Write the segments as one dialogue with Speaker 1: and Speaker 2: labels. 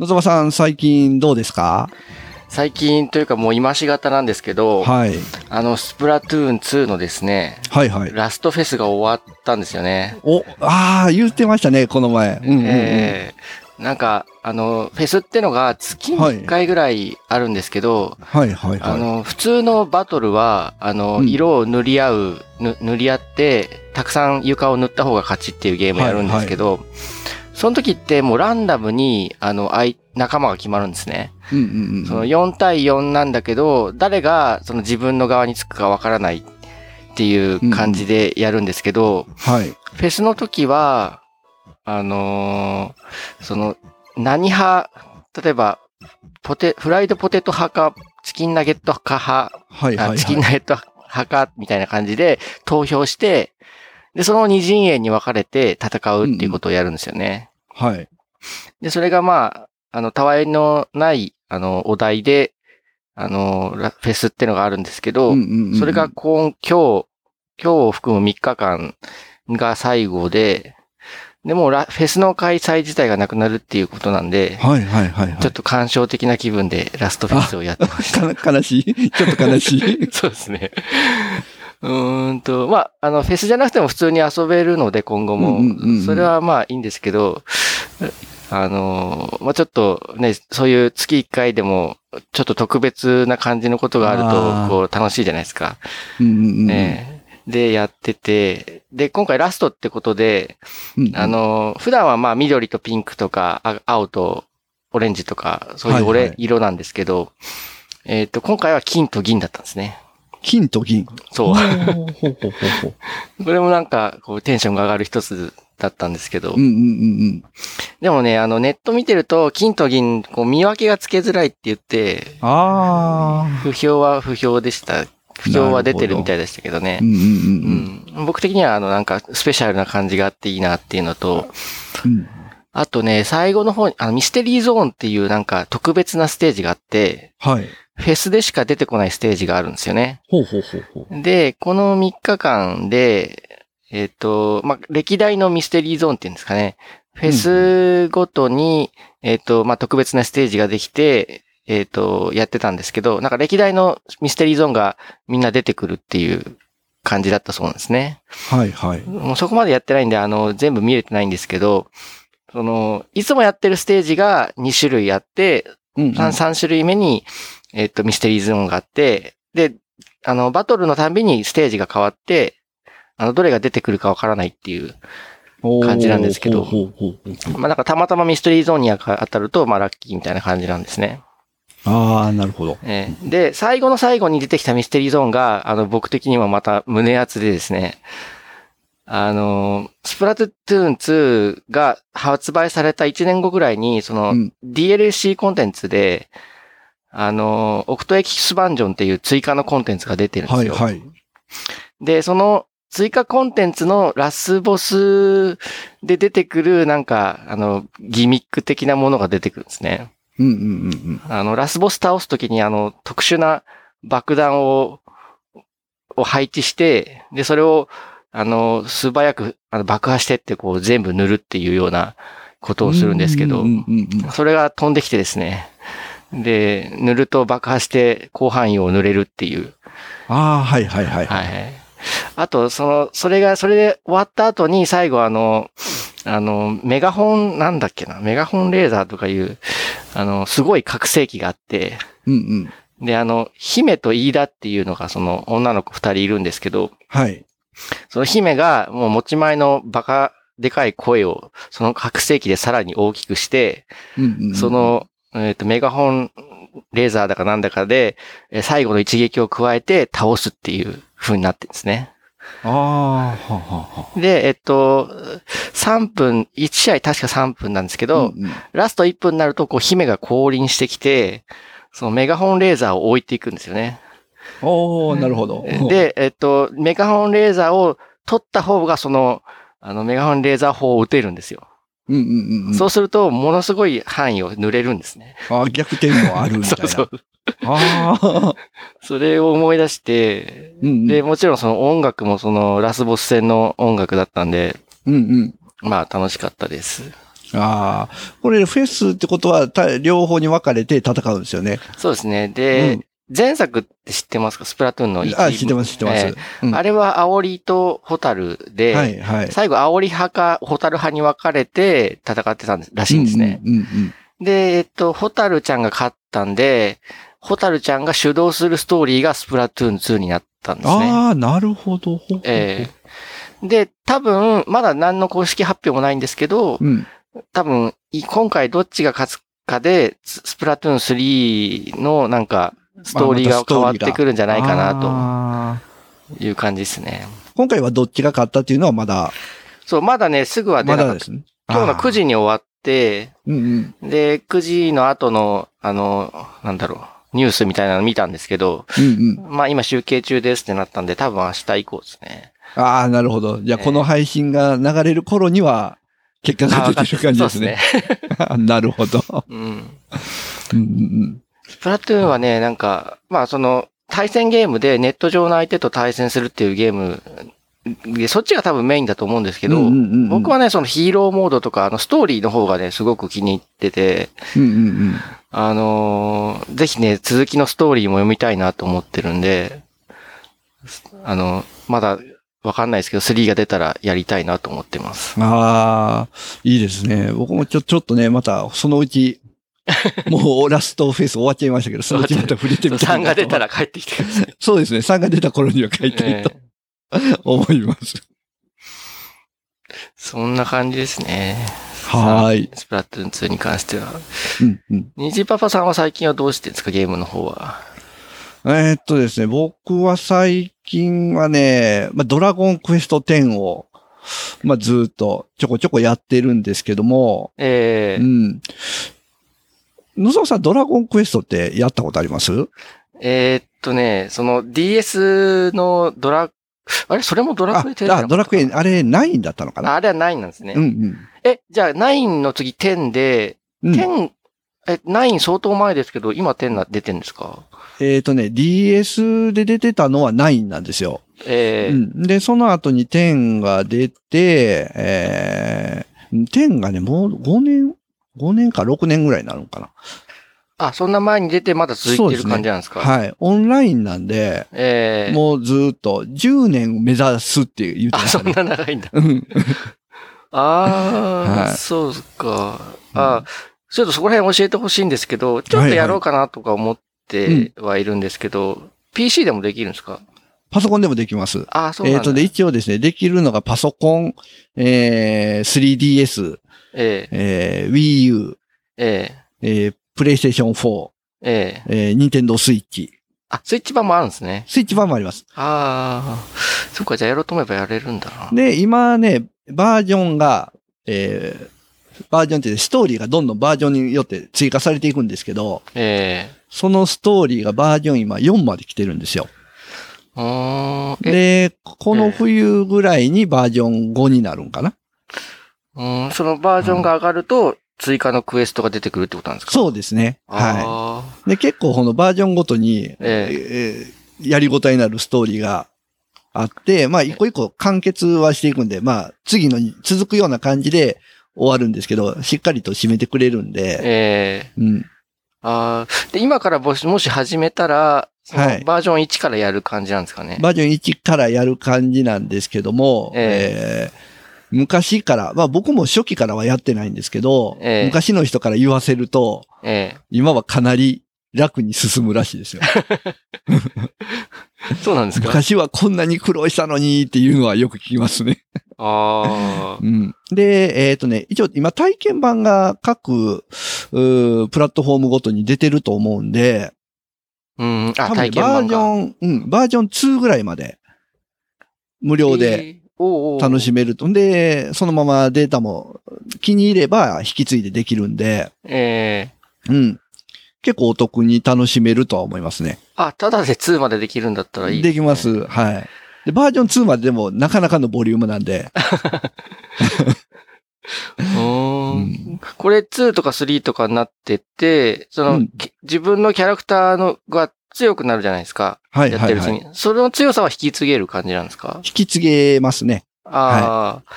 Speaker 1: 野沢さん、最近どうですか？
Speaker 2: 最近というかもう今し型なんですけど、
Speaker 1: はい。
Speaker 2: あの、スプラトゥーン2のですね、
Speaker 1: はいはい。
Speaker 2: ラストフェスが終わったんですよね。
Speaker 1: お、ああ、言ってましたね、この前。うんうんうん
Speaker 2: えーなんか、あの、フェスってのが月に1回ぐらいあるんですけど、
Speaker 1: はいはいはい。
Speaker 2: あの、普通のバトルは、あの、
Speaker 1: うん
Speaker 2: 色を塗り合う、ぬ塗り合って、たくさん床を塗った方が勝ちっていうゲームやるんですけど、その時ってもうランダムに、あの、相仲間が決まるんですね。
Speaker 1: うんうんうん。
Speaker 2: その4対4なんだけど、誰がその自分の側につくかわからないっていう感じでやるんですけど、
Speaker 1: はい。
Speaker 2: フェスの時は、あのーその、何派、例えば、ポテ、フライドポテト派か、チキンナゲット派か、
Speaker 1: はいはい、はい。
Speaker 2: あチキンナゲット派か、みたいな感じで投票して、で、その二陣営に分かれて戦うっていうことをやるんですよね。
Speaker 1: はい。
Speaker 2: で、それがまあ、あの、たわいのない、あの、お題で、あの、ラフェスってのがあるんですけど、
Speaker 1: うんうんうん
Speaker 2: それが今、今日、今日を含む3日間が最後で、でもフェスの開催自体がなくなるっていうことなんで、
Speaker 1: はいはいはいはい。
Speaker 2: ちょっと感傷的な気分でラストフェスをやってました。
Speaker 1: か悲しいちょっと悲しい
Speaker 2: そうですね。うーんと、まあ、あの、フェスじゃなくても普通に遊べるので、今後も。それはまあいいんですけど、あの、まあちょっとね、そういう月1回でも、ちょっと特別な感じのことがあると、こう、楽しいじゃないですか。で、やってて、で、今回ラストってことで、
Speaker 1: うんうん
Speaker 2: あ、の、普段はまあ緑とピンクとか、あ青とオレンジとか、そういう色なんですけど、えっ、と、今回は金と銀だったんですね。
Speaker 1: 金と銀。
Speaker 2: そう。これもなんか、こう、テンションが上がる一つだったんですけど、
Speaker 1: うんうんうん
Speaker 2: でもね、あの、ネット見てると、金と銀、こう、見分けがつけづらいって言って、
Speaker 1: うん。ああ。
Speaker 2: 不評は不評でした。不評は出てるみたいでしたけどね
Speaker 1: う。んうんうん
Speaker 2: うん、僕的には、あの、なんか、スペシャルな感じがあっていいなっていうのと、
Speaker 1: うん。
Speaker 2: あとね、最後の方に、あの、ミステリーゾーンっていうなんか特別なステージがあって、
Speaker 1: はい。
Speaker 2: フェスでしか出てこないステージがあるんですよね。
Speaker 1: ほうほうほうほう。
Speaker 2: で、この3日間で、えっ、と、まあ、歴代のミステリーゾーンっていうんですかね。フェスごとに、えっ、と、まあ、特別なステージができて、えっ、と、やってたんですけど、なんか歴代のミステリーゾーンがみんな出てくるっていう感じだったそうなんですね。
Speaker 1: はいはい。
Speaker 2: もうそこまでやってないんで、あの、全部見れてないんですけど、その、いつもやってるステージが2種類あって、
Speaker 1: うんうん。
Speaker 2: 3, 3種類目に、えっと、ミステリーゾーンがあって、で、あの、バトルのたんびにステージが変わって、あの、どれが出てくるかわからないっていう。感じなんですけどまあ、なんかたまたまミステリーゾーンに当たると、まあ、ラッキーみたいな感じなんですね。
Speaker 1: ああ、なるほど。
Speaker 2: えーで、最後の最後に出てきたミステリーゾーンが、あの、僕的にもまた胸熱でですね、あの、スプラトゥーン2が発売された1年後ぐらいに、その、
Speaker 1: うん
Speaker 2: DLC コンテンツで、あの、オクトエキスバンジョンっていう追加のコンテンツが出てるんですよ。
Speaker 1: はいはい。
Speaker 2: で、その追加コンテンツのラスボスで出てくるなんか、あの、ギミック的なものが出てくるんですね。
Speaker 1: うんうんうんうん。
Speaker 2: あの、ラスボス倒すときにあの、特殊な爆弾を、を配置して、で、それを、あの、素早くあの爆破してってこう全部塗るっていうようなことをするんですけどそれが飛んできてですね。で、塗ると爆破して広範囲を塗れるっていう。
Speaker 1: ああ、はいはいはい。
Speaker 2: はいはい。あと、その、それが、それで終わった後に最後あの、あの、メガホン、なんだっけな、メガホンレーザーとかいう、あの、すごい覚醒器があって、
Speaker 1: うんうん。
Speaker 2: で、あの、姫と飯田っていうのがその女の子二人いるんですけど、
Speaker 1: はい。
Speaker 2: その姫がもう持ち前のバカでかい声を、その覚醒器でさらに大きくして、
Speaker 1: うんうんうん
Speaker 2: そ、の、えっ、と、メガホンレーザーだかなんだかで、えー最後の一撃を加えて倒すっていう風になってるんですね。
Speaker 1: ああ、はあはあは
Speaker 2: で、えっと、3分、1試合確か3分なんですけ
Speaker 1: あ。
Speaker 2: ど、
Speaker 1: うんうん
Speaker 2: ラスト1分になると、こう、姫が降臨してきて、そのメガホンレーザーを置いていくんですよね。
Speaker 1: おー、なるほど。
Speaker 2: で、えっと、メガホンレーザーを取った方が、その、あの、メガホンレーザー砲を撃てるんですよ。
Speaker 1: うんうんうんうん。
Speaker 2: そうすると、ものすごい範囲を塗れるんですね。
Speaker 1: あー逆転もあるみたいな。
Speaker 2: そうそう。
Speaker 1: ああ。
Speaker 2: それを思い出して、
Speaker 1: うんうん
Speaker 2: で、もちろんその音楽もそのラスボス戦の音楽だったんで、
Speaker 1: うんうん。
Speaker 2: まあ楽しかったです。
Speaker 1: ああ。これフェスってことは、た両方に分かれて戦うんですよね。
Speaker 2: そうですね。で、
Speaker 1: うん
Speaker 2: 前作って知ってますか？スプラトゥーンの1
Speaker 1: あ、知ってます、知ってます。
Speaker 2: え
Speaker 1: うん
Speaker 2: あれは煽りとホタルで、
Speaker 1: はい、はい。
Speaker 2: 最後煽り派かホタル派に分かれて戦ってたんですらしいんですね。
Speaker 1: うんうんうん
Speaker 2: で、えっと、ホタルちゃんが勝ったんで、ホタルちゃんが主導するストーリーがスプラトゥーン2になったんですね。
Speaker 1: ああ、なるほど。ほ
Speaker 2: ええで、多分、まだ何の公式発表もないんですけど、
Speaker 1: うん。
Speaker 2: 多分、い今回どっちが勝つかで、ススプラトゥーン3のなんか、ストーリーが変わってくるんじゃないかな
Speaker 1: な
Speaker 2: という感じですね。
Speaker 1: 今回はどっちが勝ったっていうのはまだ、
Speaker 2: そう、まだね、すぐは出なかった。
Speaker 1: まだですね。
Speaker 2: 今日の9時に終わって、
Speaker 1: うんうん。
Speaker 2: で、9時の後の、あの、なんだろう、ニュースみたいなの見たんですけど、
Speaker 1: うんうん。
Speaker 2: まあ今集計中ですってなったんで、多分明日以降ですね。
Speaker 1: ああ、なるほど。じゃあ、
Speaker 2: ええ
Speaker 1: この配信が流れる頃には、結果が出てる感じですね。
Speaker 2: そうですね。
Speaker 1: なるほど。
Speaker 2: うん。
Speaker 1: うんうん
Speaker 2: スプラトゥーンはね、なんか、まあその、対戦ゲームでネット上の相手と対戦するっていうゲームで、そっちが多分メインだと思うんですけ
Speaker 1: うん。
Speaker 2: ど、
Speaker 1: うんうんうん
Speaker 2: 僕はね、そのヒーローモードとか、あの、ストーリーの方がね、すごく気に入ってて、
Speaker 1: うんうんうん。
Speaker 2: あのーぜひね、続きのストーリーも読みたいなと思ってるんで、あの、まだわかんないですけど、3が出たらやりたいなと思ってます。
Speaker 1: ああ、いいですね。僕もちょ、ちょっとね、また、そのうち、もうラストフェイス終わっちゃいましたけど、そのうちまた触れてみたいな
Speaker 2: 3が出たら帰ってきてください。
Speaker 1: そうですね。3が出た頃には書いたいと思います。
Speaker 2: そんな感じですね。
Speaker 1: はーい。
Speaker 2: スプラトゥーン2に関しては。
Speaker 1: うんうん。
Speaker 2: ニジパパさんは最近はどうしてるんですかゲームの方は？
Speaker 1: えーっとですね、僕は最近はね、まあ、ドラゴンクエスト10を、まあ、ずーっとちょこちょこやってるんですけども、
Speaker 2: ええ
Speaker 1: うん。野沢さん、ドラゴンクエストってやったことあります？
Speaker 2: えーっとね、その DS のドラ、あれ？それもドラ
Speaker 1: あ
Speaker 2: クエ10じゃなか
Speaker 1: あ、ドラクエ、あれ9だったのかな？
Speaker 2: ああれは9なんですね。
Speaker 1: うんうん。
Speaker 2: え、じゃあ9の次10で、
Speaker 1: うん、
Speaker 2: 10、え、9相当前ですけど、今10な出てんですか？
Speaker 1: えっ、とね、DS で出てたのは9なんですよ。
Speaker 2: ええ
Speaker 1: うん、で、その後に10が出て、えー、10がね、もう5年、5年か6年ぐらいになるのかな。
Speaker 2: あ、そんな前に出てまだ続いてる感じなんですか？
Speaker 1: はい。オンラインなんで、
Speaker 2: ええ
Speaker 1: もうずーっと10年を目指すって言ってま
Speaker 2: あ、そん。な長いんだ。
Speaker 1: うん。
Speaker 2: ああ、
Speaker 1: はい
Speaker 2: そうか。あ、ちょっとそこら辺教えてほしいんですけど、ちょっとやろうかなとか思ってはいるんですけど、PC でもできるんですか？
Speaker 1: パソコンでもできます。
Speaker 2: あ、そうなんだ。
Speaker 1: えっ、とで、一応ですね、できるのがパソコン、えー、3DS、
Speaker 2: ええ
Speaker 1: えー、Wii U、
Speaker 2: ええ
Speaker 1: えー、PlayStation 4、
Speaker 2: ええ
Speaker 1: えー、Nintendo Switch。
Speaker 2: あ、スイッチ版もあるんですね。
Speaker 1: スイッチ版もあります。
Speaker 2: ああ、そっか、じゃあやろうと思えばやれるんだな。
Speaker 1: で、今ね、バージョンが、えー、バージョンってストーリーがどんどんバージョンによって追加されていくんですけど、
Speaker 2: ええ
Speaker 1: そのストーリーがバージョン今4まで来てるんですよ。で、この冬ぐらいにバージョン5になるんかな。
Speaker 2: うん、そのバージョンが上がると、追加のクエストが出てくるってことなんですか？
Speaker 1: そうですね。は
Speaker 2: は
Speaker 1: い。で、結構このバージョンごとに、
Speaker 2: え
Speaker 1: えーやりごたえになるストーリーがあって、まあ、一個一個完結はしていくんで、まあ、次のに続くような感じで終わるんですけど、しっかりと締めてくれるん
Speaker 2: い。
Speaker 1: で、
Speaker 2: ええ
Speaker 1: うん。
Speaker 2: ああ、で、今からもし、もし始めたら、その
Speaker 1: はい
Speaker 2: バージョン1からやる感じなんですかね？
Speaker 1: バージョン1からやる感じなんですけども、
Speaker 2: え
Speaker 1: えー昔から、まあ僕も初期からはやってないんですけど、
Speaker 2: ええ
Speaker 1: 昔の人から言わせると、
Speaker 2: え
Speaker 1: 今はかなり楽に進むらしいですよ。
Speaker 2: え そうなんですか？
Speaker 1: 昔はこんなに苦労したのにっていうのはよく聞きますね。
Speaker 2: ああ
Speaker 1: う。ん、で、えっ、とね、一応今体験版が各プラットフォームごとに出てると思うんで、
Speaker 2: うん。あ、体験
Speaker 1: バー。ジョン、うん、バージョン2ぐらいまで無料で、楽しめると。で、そのままデータも気に入れば引き継いでできるんで、
Speaker 2: ええ
Speaker 1: うん。結構お得に楽しめるとは思いますね。
Speaker 2: あ、ただで2までできるんだったらいい、
Speaker 1: できま。す。はい。で、バージョン2まででもなかなかのボリュームなんで、
Speaker 2: う
Speaker 1: んん
Speaker 2: これ2とか3とかになってって、その、
Speaker 1: うん
Speaker 2: き自分のキャラクターのが強くなるじゃないですか。
Speaker 1: はい
Speaker 2: やってるうちに。
Speaker 1: はいはい。
Speaker 2: その強さは引き継げる感じなんですか？
Speaker 1: 引き継げますね。
Speaker 2: ああ、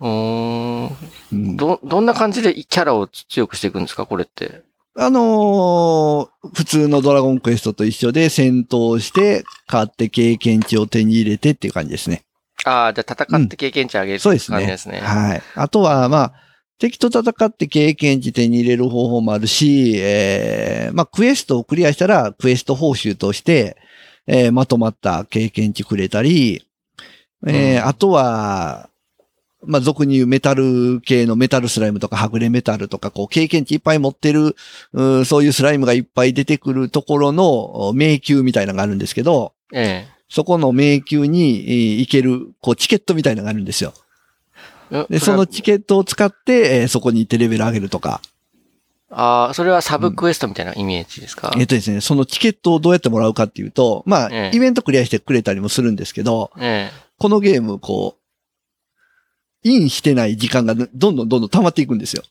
Speaker 2: うーん。
Speaker 1: うん
Speaker 2: ど、どんな感じでキャラを強くしていくんですか？これって。
Speaker 1: あのー普通のドラゴンクエストと一緒で戦闘して、勝って経験値を手に入れてっていう感じですね。
Speaker 2: ああ、じゃあ戦って経験値上げるって
Speaker 1: そうですね。
Speaker 2: ですね。
Speaker 1: はい。あとは、まあ、敵と戦って経験値手に入れる方法もあるし、えー、まあ、クエストをクリアしたら、クエスト報酬として、えーまとまった経験値くれたり、えー
Speaker 2: うん
Speaker 1: あとは、まあ、俗に言うメタル系のメタルスライムとか、はぐれメタルとか、こう、経験値いっぱい持ってる、うんそういうスライムがいっぱい出てくるところの迷宮みたいなのがあるんですけど、
Speaker 2: え
Speaker 1: そこの迷宮にえー行ける、こう、チケットみたいなのがあるんですよ。
Speaker 2: え。
Speaker 1: で、そのチケットを使って、えーそこに行ってレベル上げるとか。
Speaker 2: ああ、それはサブクエストみたいなイメージですか、
Speaker 1: えっ、とですね、そのチケットをどうやってもらうかっていうと、まあ、
Speaker 2: ええ
Speaker 1: イベントクリアしてくれたりもするんですけど、
Speaker 2: え
Speaker 1: このゲーム、こう、インしてない時間がどんどんどんどん溜まっていくんですよ。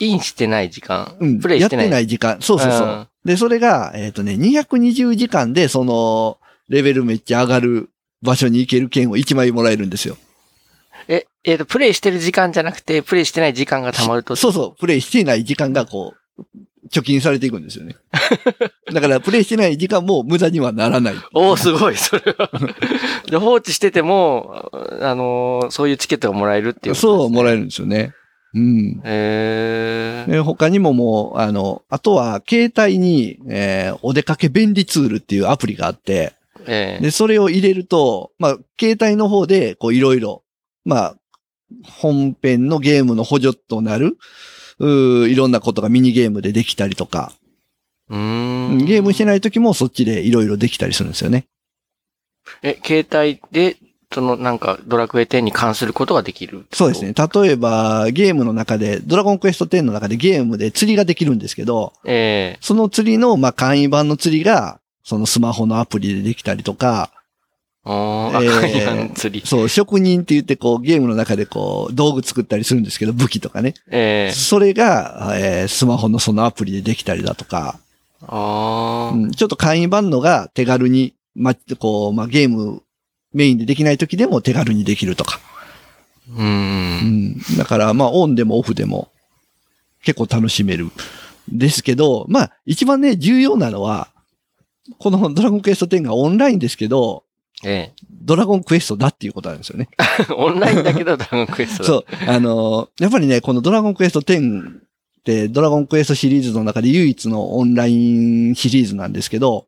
Speaker 2: え。インしてない時間？
Speaker 1: うん。
Speaker 2: プレイしてない？
Speaker 1: やってない時間。そうそうそう。
Speaker 2: うん
Speaker 1: で、それが、えっ、とね、220時間で、その、レベルめっちゃ上がる場所に行ける券を1枚もらえるんですよ。
Speaker 2: え、えっ、と、プレイしてる時間じゃなくて、プレイしてない時間が溜まると。
Speaker 1: そうそう、プレイしていない時間がこう、貯金されていくんですよね。だから、プレイしてない時間も無駄にはならない。
Speaker 2: おおすごい、それは。で、放置してても、あのーそういうチケットがもらえるっていうね。
Speaker 1: そう、もらえるんですよね。うん。
Speaker 2: へえ。
Speaker 1: で他にももう、あの、あとは、携帯に、えーお出かけ便利ツールっていうアプリがあって、
Speaker 2: ええ。
Speaker 1: で、それを入れると、まあ、携帯の方で、こう、いろいろ、まあ、本編のゲームの補助となる、うーいろんなことがミニゲームでできたりとか、
Speaker 2: うーん。
Speaker 1: ゲームしてない時もそっちでいろいろできたりするんですよね。
Speaker 2: え、携帯で、その、なんか、ドラクエ10に関することができる
Speaker 1: そうですね。。例えば、ゲームの中で、ドラゴンクエスト10の中でゲームで釣りができるんですけど、
Speaker 2: ええ
Speaker 1: その釣りの、まあ、簡易版の釣りが、そのスマホのアプリでできたりとか、えー。そう、職人って言って、こう、ゲームの中でこう、道具作ったりするんですけど、武器とかね。
Speaker 2: ええ
Speaker 1: それが、えースマホのそのアプリでできたりだとか、
Speaker 2: ああ、
Speaker 1: うん、ちょっと簡易版のが手軽に、ま、こう、まあ、ゲームメインでできない時でも手軽にできるとか。
Speaker 2: う。
Speaker 1: うんん。だから、まあ、オンでもオフでも結構楽しめる。ですけど、まあ、一番ね、重要なのは、このドラゴンクエスト10がオンラインですけど、
Speaker 2: え
Speaker 1: ドラゴンクエストだっていうことなんですよね。
Speaker 2: え。オンラインだけどドラゴンクエストだ。
Speaker 1: そう。あのーやっぱりね、このドラゴンクエスト10って、ドラゴンクエストシリーズの中で唯一のオンラインシリーズなんですけど、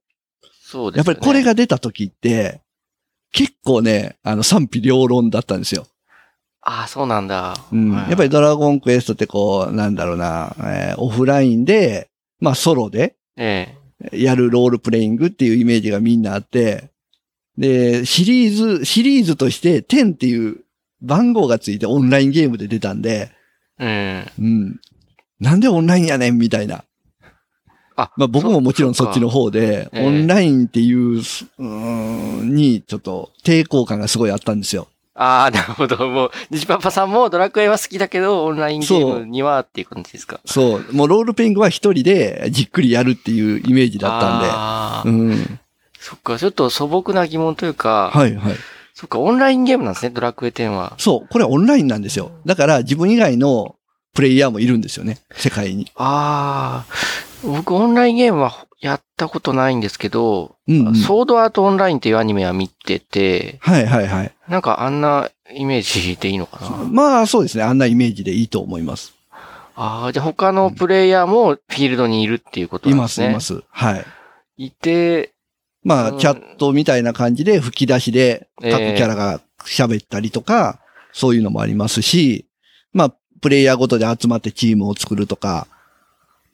Speaker 2: そうですね。
Speaker 1: やっぱりこれが出た時って、結構ね、あの、賛否両論だったんですよ。
Speaker 2: ああ、そうなんだ。
Speaker 1: うん。
Speaker 2: はい
Speaker 1: やっぱりドラゴンクエストってこう、なんだろうな、えーオフラインで、まあソロで
Speaker 2: え
Speaker 1: やるロールプレイングっていうイメージがみんなあって、で、シリーズ、シリーズとして10っていう番号がついてオンラインゲームで出たんで、
Speaker 2: え。ええ。
Speaker 1: うん。なんでオンラインやねんみたいな。
Speaker 2: あ、
Speaker 1: まあ僕ももちろんそっちの
Speaker 2: 方。
Speaker 1: 方で、
Speaker 2: ええ
Speaker 1: オンラインっていう、うーん、にちょっと抵抗感がすごいあったんですよ。
Speaker 2: ああ、なるほど。もう、ニジパパさんもドラクエは好きだけど、オンラインゲームにはっていう感じですか
Speaker 1: そう。もうロールプレイングは一人でじっくりやるっていうイメージだった
Speaker 2: ああ、
Speaker 1: んで。うん。
Speaker 2: そっか、ちょっと素朴な疑問というか、
Speaker 1: はいはい。
Speaker 2: そっか、オンラインゲームなんですね、ドラクエ10は。
Speaker 1: そう。これオンラインなんですよ。だから自分以外のプレイヤーもいるんですよね。世界に。
Speaker 2: ああ、僕オンラインゲームはやったことないんですけど、
Speaker 1: うん、うん。
Speaker 2: ソードアートオンラインっていうアニメは見てて、
Speaker 1: はいはいはい。
Speaker 2: なんかあんなイメージでいいのかな？
Speaker 1: まあそうですね。あんなイメージでいいと思います。
Speaker 2: ああ、じゃあ他のプレイヤーもフィールドにいるっていうこと
Speaker 1: いま、
Speaker 2: なんですすね。
Speaker 1: います。はい。
Speaker 2: いて、
Speaker 1: まあ、
Speaker 2: うん
Speaker 1: チャットみたいな感じで吹き出しで各キ
Speaker 2: ええ
Speaker 1: ャラが喋ったりとか、そういうのもありますし、まあ、プレイヤーごとで集まってチームを作るとか、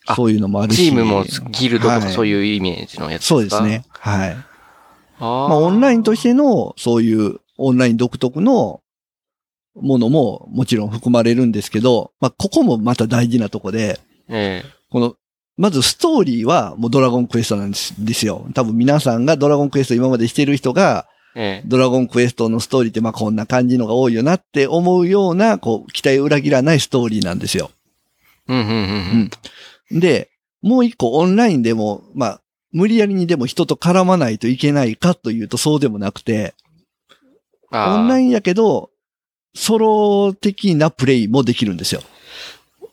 Speaker 2: あ
Speaker 1: そういうのもあるし。
Speaker 2: チームもギルドとか
Speaker 1: はい
Speaker 2: そういうイメージのやつですか？
Speaker 1: そうです。ね。はい。
Speaker 2: あ
Speaker 1: まあ、オンラインとしての、そういうオンライン独特のものももちろん含まれるんですけど、まあ、ここもまた大事なとこで、
Speaker 2: ええ。
Speaker 1: この、まずストーリーはもうドラゴンクエストなんですよ。多分皆さんがドラゴンクエスト今までしてる人が、
Speaker 2: ええ。
Speaker 1: ドラゴンクエストのストーリーってまあこんな感じのが多いよなって思うような、こう、期待を裏切らないストーリーなんですよ。
Speaker 2: うん、うん、うんうん。
Speaker 1: で、もう一個オンラインでも、まあ、無理やりにでも人と絡まないといけないかというとそうでもなくて、オンラインやけど、ソロ的なプレイもできるんですよ。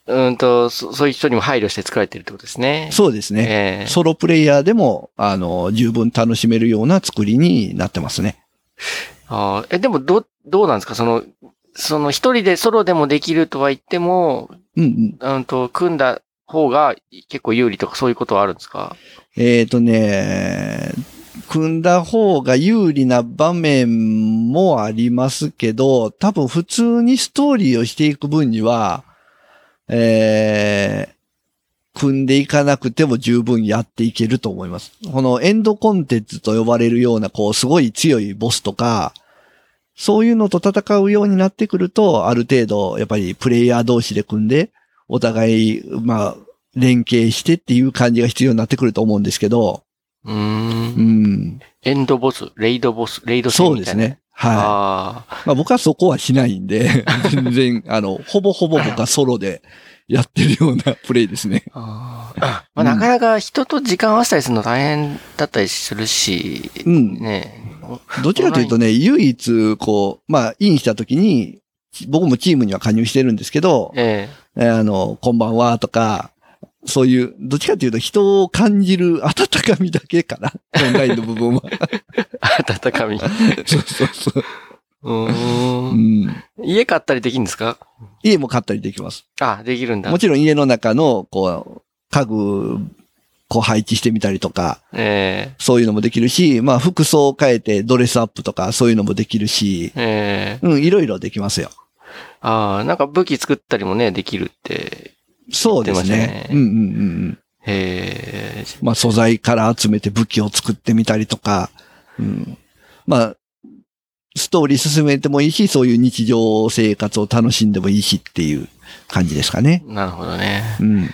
Speaker 2: うんと、そそういう人にも配慮して作られてるってことですね。
Speaker 1: そうですね。
Speaker 2: ええ
Speaker 1: ソロプレイヤーでも、あの、十分楽しめるような作りになってますね。
Speaker 2: あーえ、でも、ど、どうなんですか？その、その一人でソロでもできるとは言っても、
Speaker 1: うんうん。
Speaker 2: うんと、組んだ方が結構有利とかそういうことはあるんですか？
Speaker 1: えっ、とね、組んだ方が有利な場面もありますけど、多分普通にストーリーをしていく分には、えー組んでいかなくても十分やっていけると思います。このエンドコンテンツと呼ばれるような、こう、すごい強いボスとか、そういうのと戦うようになってくると、ある程度、やっぱりプレイヤー同士で組んで、お互い、まあ、連携してっていう感じが必要になってくると思うんですけど、
Speaker 2: うー。
Speaker 1: うんん。
Speaker 2: エンドボス、レイドボス、レイド戦みたいな。
Speaker 1: そうですね。はい。
Speaker 2: ああ。
Speaker 1: まあ僕はそこはしないんで、全然、あの、ほぼほぼ僕はソロでやってるようなプレイですね。
Speaker 2: あーまあ、なかなか人と時間合わせたりするの大変だったりするし、
Speaker 1: うん。
Speaker 2: ね
Speaker 1: どちらかというとね、唯一、こう、まあ、インした時に、僕もチームには加入してるんですけど、
Speaker 2: ええ
Speaker 1: えーあの、こんばんはとか、そういう、どっちかというと人を感じる温かみだけかな。オンラインの部分は。
Speaker 2: 温かみ。う
Speaker 1: そうそうそう。
Speaker 2: ー。
Speaker 1: うんん。
Speaker 2: 家買ったりできるんですか？
Speaker 1: 家も買ったりできます。
Speaker 2: あ、できるんだ
Speaker 1: も。ちろん家の中の、こう、家具、こう配置してみたりとか、
Speaker 2: え
Speaker 1: そういうのもできるし、まあ服装を変えてドレスアップとかそういうのもできるし
Speaker 2: え、ええ
Speaker 1: うん、いろいろできますよ。
Speaker 2: ああ、なんか武器作ったりもね、できるって。
Speaker 1: そうですね。うんうんうんうん。
Speaker 2: へえ。
Speaker 1: まあ素材から集めて武器を作ってみたりとか、うん。まあ、ストーリー進めてもいいし、そういう日常生活を楽しんでもいいしっていう感じですかね。
Speaker 2: なるほどね。
Speaker 1: うん。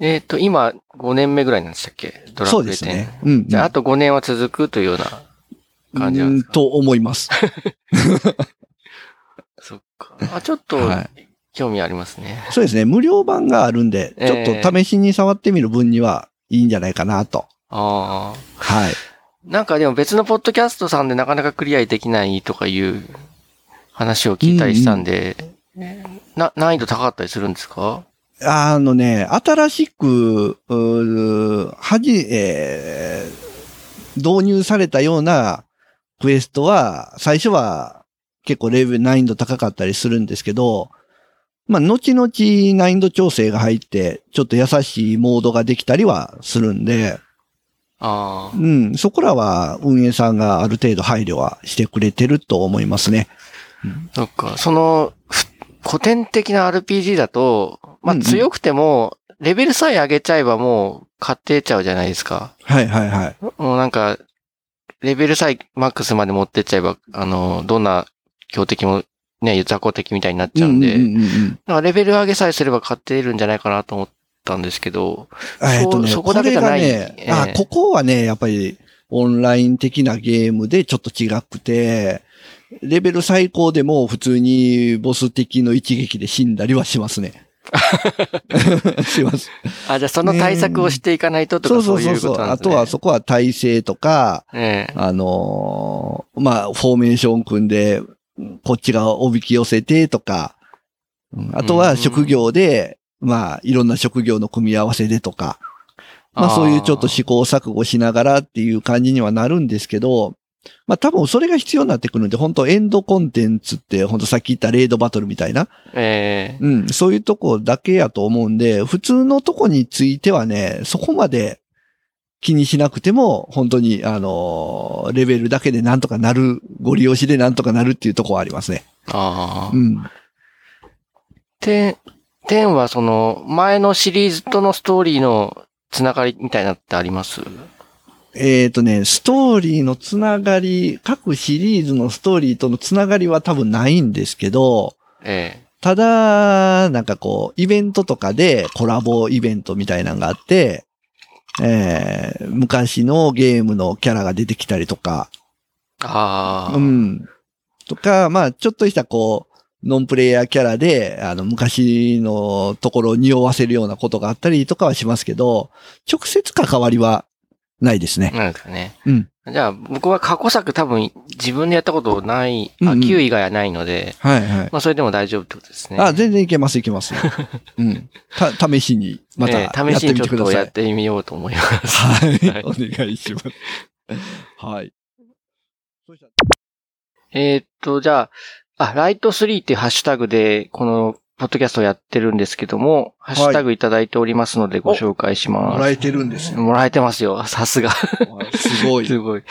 Speaker 2: えっ、と、今、5年目ぐらいなんでしたっけ？ドラ
Speaker 1: そう
Speaker 2: クエ10。
Speaker 1: ですね。うん、うん。
Speaker 2: じゃあ、あと5年は続くというような感じなんですか？
Speaker 1: うんと思います。
Speaker 2: そっか。あ、ちょっと
Speaker 1: は
Speaker 2: 興味ありますね。
Speaker 1: そうですね。無料版があるんで、ちょ
Speaker 2: ええ
Speaker 1: っと試しに触ってみる分にはいいんじゃないかなと。
Speaker 2: ああ。
Speaker 1: はい。
Speaker 2: なんかでも別のポッドキャストさんでなかなかクリアできないとかいう話を聞いたりしたんで、な、難易度高かったりするんですか？
Speaker 1: あのね、新しく、うーはじ、えー導入されたようなクエストは、最初は結構レベル難易度高かったりするんですけど、まあ、後々難易度調整が入って、ちょっと優しいモードができたりはするんで、
Speaker 2: ああ
Speaker 1: う。ん、そこらは運営さんがある程度配慮はしてくれてると思いますね。
Speaker 2: そっか。その、ふ古典的な RPG だと、まあ
Speaker 1: うんうん
Speaker 2: 強くても、レベルさえ上げちゃえばもう買ってちゃうじゃないですか。
Speaker 1: はいはいはい。
Speaker 2: もうなんか、レベルさえマックスまで持ってっちゃえば、あの、どんな強敵もね、雑魚敵みたいになっちゃうんで、だからレベル上げさえすれば買ってるんじゃないかなと思ったんですけど、
Speaker 1: えっとね、
Speaker 2: そこだけじゃない
Speaker 1: ね、あ
Speaker 2: ええ
Speaker 1: ここはね、やっぱりオンライン的なゲームでちょっと違くて、レベル最高でも普通にボス敵の一撃で死んだりはしますね。します。
Speaker 2: あ、じゃあその対策をしていかないとと
Speaker 1: そう
Speaker 2: かそい
Speaker 1: そううそううそう。
Speaker 2: ことなんですね。
Speaker 1: あとはそこは体勢とか、
Speaker 2: ええ
Speaker 1: あのーまあ、フォーメーション組んで、こっちがおびき寄せてとか、うん。あとは職業で、まあ、いろんな職業の組み合わせでとか、まあそういうちょっと試行錯誤しながらっていう感じにはなるんですけど、まあ多分それが必要になってくるんで、本当エンドコンテンツって、本当さっき言ったレードバトルみたいな、
Speaker 2: ええ。
Speaker 1: うん、そういうとこだけやと思うんで、普通のとこについてはね、そこまで気にしなくても、本当に、あのーレベルだけでなんとかなる、ご利用しでなんとかなるっていうとこはありますね。
Speaker 2: ああ
Speaker 1: う。ん。
Speaker 2: て、10はその、前のシリーズとのストーリーのつながりみたいなのってあります？
Speaker 1: えっ、とね、ストーリーのつながり、各シリーズのストーリーとのつながりは多分ないんですけど、
Speaker 2: え
Speaker 1: ただ、なんかこう、イベントとかでコラボイベントみたいなのがあって、えー昔のゲームのキャラが出てきたりとか、
Speaker 2: えああ。
Speaker 1: うん。とか、まあ、ちょっとしたこう、ノンプレイヤーキャラで、あの、昔のところを匂わせるようなことがあったりとかはしますけど、直接関わりはないですね。
Speaker 2: なんですかね。
Speaker 1: うん。
Speaker 2: じゃあ、僕は過去作多分自分でやったことない、あ、
Speaker 1: うんうん
Speaker 2: 9以外はないので、
Speaker 1: はいはい。
Speaker 2: まあそれでも大丈夫ってことですね。
Speaker 1: あ、全然いけますいけます。うん。た、試しに、またや
Speaker 2: ね
Speaker 1: ってみ
Speaker 2: 試しにちょっ。とやってみようと思います。
Speaker 1: はい
Speaker 2: はい。
Speaker 1: お願いします。はい。
Speaker 2: えーっと、じゃあ、あ、ライト3っていうハッシュタグで、この、ポッドキャストをやってるんですけども、ハッシュタグいただいておりますのでご紹介します。
Speaker 1: もらえてるんですよ。
Speaker 2: もらえてますよ。さすが。
Speaker 1: すごい。
Speaker 2: すごい。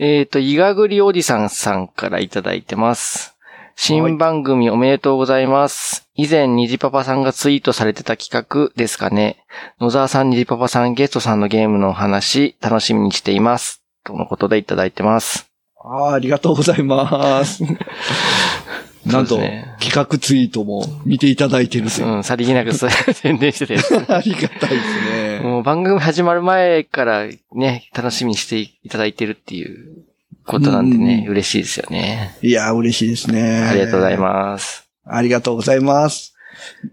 Speaker 2: えっ、と、いがぐりおじさんさんからいただいてます。新番組おめでとうございます。以前、にじパパさんがツイートされてた企画ですかね。野沢さん、にじパパさん、ゲストさんのゲームのお話、楽しみにしています。とのことでいただいてます。
Speaker 1: あーありがとうございます。なんと、
Speaker 2: ね
Speaker 1: 企画ツイートも見ていただいてるという。
Speaker 2: うん、さりげなくそ宣伝してて。
Speaker 1: ありがたいですね。
Speaker 2: もう番組始まる前からね、楽しみにしていただいてるっていうことなんでね、
Speaker 1: うん
Speaker 2: 嬉しいですよね。
Speaker 1: いや、嬉しいですね。
Speaker 2: ありがとうございます。
Speaker 1: ありがとうございます。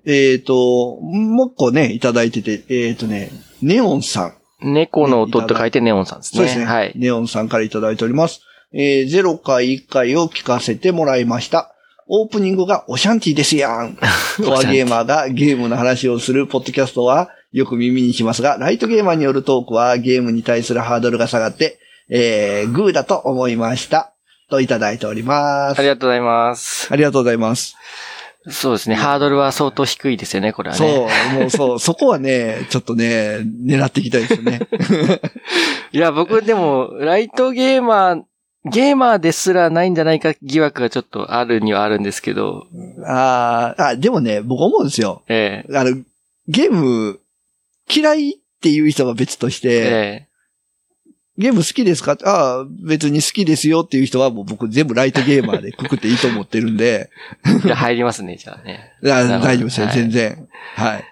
Speaker 1: えっ、と、もう一個ね、いただいてて、えっ、とね、ネオンさん。
Speaker 2: 猫の音と書いてネオンさんですね。
Speaker 1: そうですね。
Speaker 2: はい。
Speaker 1: ネオンさんからいただいております。えー、0回1回を聞かせてもらいました。オープニングがオシャンティですやん。コアゲーマーがゲームの話をするポッドキャストはよく耳にしますが、ライトゲーマーによるトークはゲームに対するハードルが下がって、えー、グーだと思いました。といただいております。
Speaker 2: ありがとうございます。
Speaker 1: ありがとうございます。
Speaker 2: そうですね。ハードルは相当低いですよね、これは
Speaker 1: そう
Speaker 2: ね。、
Speaker 1: もうそう、そこはね、ちょっとね、狙っていきたいですよね。
Speaker 2: いや、僕でも、ライトゲーマー、ゲーマーですらないんじゃないか疑惑がちょっとあるにはあるんですけど、
Speaker 1: あーあ、でもね、僕思うんですよ。
Speaker 2: ええ
Speaker 1: あの、ゲーム嫌いっていう人は別として、
Speaker 2: え
Speaker 1: ゲーム好きですか？ああ、別に好きですよっていう人はもう僕全部ライトゲーマーでくくっていいと思ってるんで、
Speaker 2: えじゃあ入りますね、じゃあね。
Speaker 1: あ大丈夫ですよ、
Speaker 2: はい
Speaker 1: 全然。はい。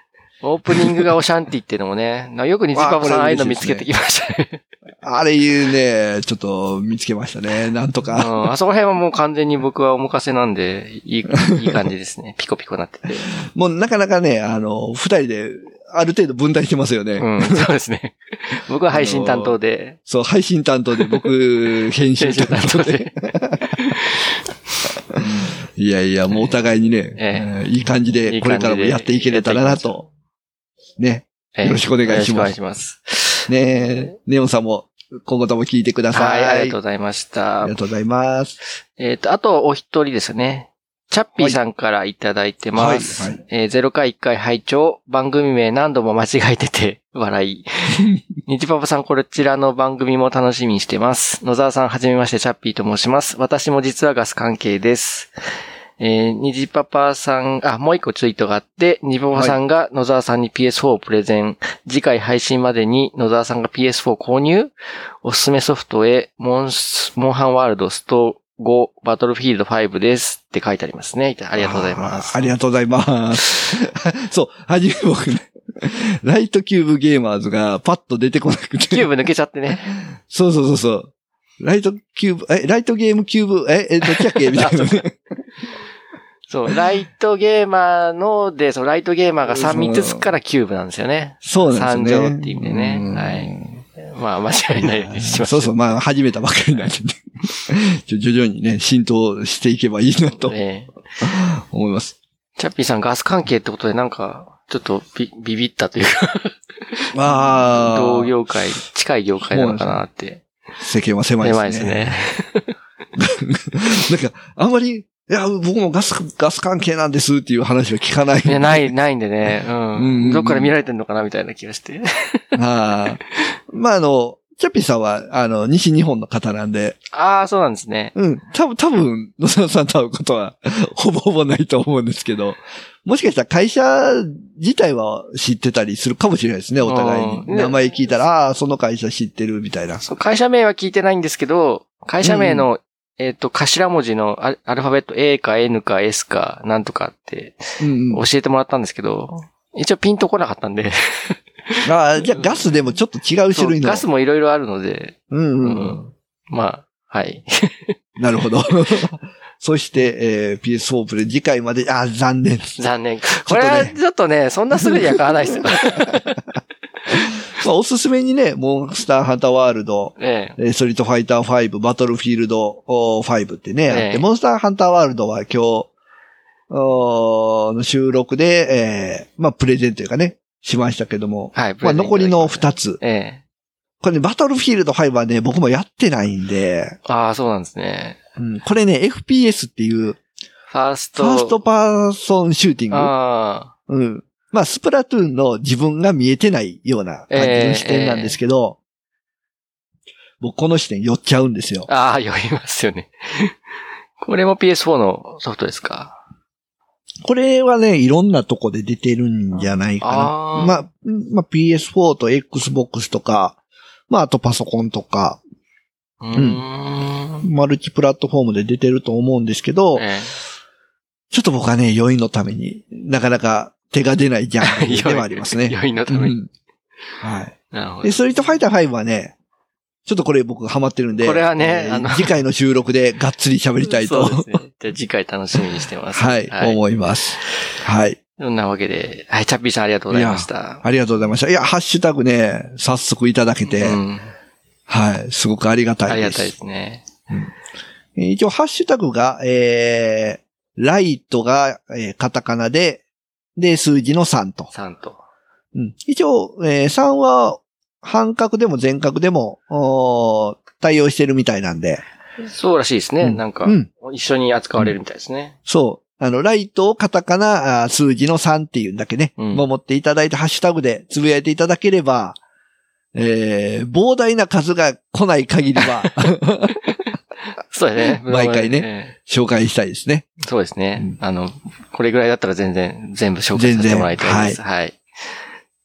Speaker 2: オープニングがオシャンティっていうのもね、なよくニジパパさん
Speaker 1: わあ
Speaker 2: ああいうの見つけてきましたね。
Speaker 1: あれいうね、ちょっと見つけましたね。なんと
Speaker 2: う
Speaker 1: か。
Speaker 2: ん、あそこら辺はもう完全に僕はお任せなんで、いい、いい感じですね。ピコピコなってて。
Speaker 1: もうなかなかね、あの、二人である程度分担してますよね。
Speaker 2: うん、そうですね。僕は配信担当で、
Speaker 1: そう、配信担当で、僕、編集担当で。
Speaker 2: 担当で。
Speaker 1: いやいや、もうお互いにね、
Speaker 2: え
Speaker 1: いい感じ
Speaker 2: い
Speaker 1: で、これからもやっていけれたらなと。ね。
Speaker 2: ええ
Speaker 1: よろしくお願いします
Speaker 2: よろしくお願いします。
Speaker 1: ねネオンさんも、今後とも聞いてくださ。
Speaker 2: はいい、ありがとうございました
Speaker 1: あり。がとうございます。
Speaker 2: えっ、と、あとお一人ですね。チャッピーさんからいただいてます。
Speaker 1: はいはい
Speaker 2: えー0回1回拝聴番組名何度も間違えてて、笑い。にちパパさん、こちらの番組も楽しみにしてます。野沢さん、はじめまして、チャッピーと申します。私も実はガス関係です。えー、にじパパさん、あ、もう一個ツイートがあって、にじパパさんが野沢さんに PS4 をプレゼン。次回配信までに野沢さんが PS4 購入おすすめソフトへ、モンス、モンハンワールドスト5、バトルフィールド5ですって書いてありますね。ありがとうございます。
Speaker 1: ありがとうございます。そう、はじめ僕ね、ライトキューブゲーマーズがパッと出てこなくて。
Speaker 2: キューブ抜けちゃってね。
Speaker 1: そうそうそうそう。ライトキューブ、え、ライトゲームキューブ、え、え、どっちだっけ？みたいなね。
Speaker 2: そう、ライトゲーマーので、そう、ライトゲーマーが3、3つつくからキューブなんですよね。
Speaker 1: そうなんですよね。
Speaker 2: 三乗っていう意味でね
Speaker 1: うん
Speaker 2: はいまあ、間違いないようにしましょ
Speaker 1: そうそう、まあ、始めたばっかりなんでね。徐々にね、浸透していけばいいなと
Speaker 2: ええ
Speaker 1: 思います。
Speaker 2: チャッピーさんガス関係ってことでなんか、ちょっとビビビったというか、
Speaker 1: ああ。
Speaker 2: 同業界、近い業界なのかなって。
Speaker 1: 世間は狭いですね。
Speaker 2: 狭いですね。
Speaker 1: なんか、あんまり、いや、僕もガス、ガス関係なんですっていう話は聞かない。
Speaker 2: いや、ない、ないんでね。う
Speaker 1: うんうん
Speaker 2: ん。どっから見られてんのかなみたいな気がして。
Speaker 1: ああ。まあ、あの、チャッピーさんは、あの、西日本の方なんで、
Speaker 2: ああ、そうなんですね。
Speaker 1: うん、多分、多分、野沢さんと会うことは、ほぼほぼないと思うんですけど、もしかしたら会社自体は知ってたりするかもしれないですね、お互いに。
Speaker 2: うん
Speaker 1: 名前聞いたら、ああ、その会社知ってるみたいな。
Speaker 2: そう会社名は聞いてないんですけど、会社名の、えっ、と、頭文字のアアルファベット A か N か S かなんとかって
Speaker 1: うん、うん。
Speaker 2: 教えてもらったんですけど、一応ピンとこなかったんで、
Speaker 1: ああ、じゃあガスでもちょっと違う種類の。
Speaker 2: ガスもいろいろあるので、
Speaker 1: うんうん、うん。
Speaker 2: うんまあ、はい。
Speaker 1: なるほど。そして、えー、PS4 プレイ次回まで、あー残念。
Speaker 2: 残念。これはちょっとね、そんなすぐには買わないですよ。
Speaker 1: まあ、おすすめにね、モンスターハンターワールド、
Speaker 2: ええ。
Speaker 1: えーストリートファイター5、バトルフィールドおー5ってね、あ
Speaker 2: ええ
Speaker 1: ってモンスターハンターワールドは今日、の収録で、えーまあ、プレゼンというかね、しましたけども、
Speaker 2: はい。
Speaker 1: まあ、残りの
Speaker 2: つ。
Speaker 1: 2つ。
Speaker 2: ええ。
Speaker 1: これね、バトルフィールド5はね、僕もやってないんで、
Speaker 2: ああ、そうなんですね。
Speaker 1: うん、これね、FPS っていう、
Speaker 2: ファースト。
Speaker 1: ファーストパーソンシューティング。
Speaker 2: あ
Speaker 1: うん。まあ、スプラトゥーンの自分が見えてないような感じの視点なんですけど、僕この視点酔っちゃうんですよ
Speaker 2: あ。。ああ、読みますよね。これも PS4 のソフトですか？
Speaker 1: これはね、いろんなとこで出てるんじゃないか
Speaker 2: あー
Speaker 1: な。まあ、まあ、PS4 と Xbox とか、まあ、あとパソコンとか、
Speaker 2: うーん。
Speaker 1: マルチプラットフォームで出てると思うんですけど、
Speaker 2: え
Speaker 1: ちょっと僕はね、余韻のためになかなか手が出ないジャン ルではあります
Speaker 2: え。
Speaker 1: ね。
Speaker 2: 余韻のために。
Speaker 1: うんはい。
Speaker 2: なるほど
Speaker 1: で、。ストリートファイター5はね、ちょっとこれ僕ハマってるんで、
Speaker 2: これはね
Speaker 1: えー
Speaker 2: あの
Speaker 1: 次回の収録でがっつり喋りたいと、
Speaker 2: そうですね。じゃあ次回楽しみにしてます。
Speaker 1: はい、思います。はい。
Speaker 2: そんなわけで、はい、チャッピーさんありがとうございました。
Speaker 1: ありがとうございました。いや、ハッシュタグね、早速いただけて、
Speaker 2: うん。
Speaker 1: はい、すごくありがたいです。
Speaker 2: ありがたいですね。
Speaker 1: えー一応、ハッシュタグが、えー、ライトが、えーカタカナで、で、数字の3と。
Speaker 2: 3と。
Speaker 1: うん、一応、えー3は、半角でも全角でも、おー対応してるみたいなんで。
Speaker 2: そうらしいですね。
Speaker 1: うん
Speaker 2: なんか
Speaker 1: うん、
Speaker 2: 一緒に扱われるみたいですね。
Speaker 1: そう。あの、ライトをカタカナ、数字の3っていうんだけね、
Speaker 2: うん
Speaker 1: 守っていただいて、ハッシュタグでつぶやいていただければ、えー、膨大な数が来ない限りは、
Speaker 2: そうですね。
Speaker 1: 毎回ね
Speaker 2: ね。
Speaker 1: 紹介したいですね。
Speaker 2: そうですね。
Speaker 1: うん
Speaker 2: あの、これぐらいだったら全然、全部紹介させてもらいたいです。はい。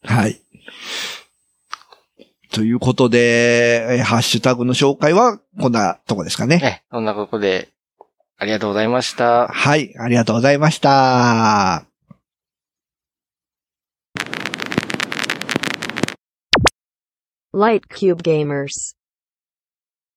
Speaker 1: はい。ということで、えーハッシュタグの紹介はこんなとこですかね。
Speaker 2: ね、そんなことで、ありがとうございました。
Speaker 1: はい、ありがとうございました。
Speaker 3: Light Cube Gamers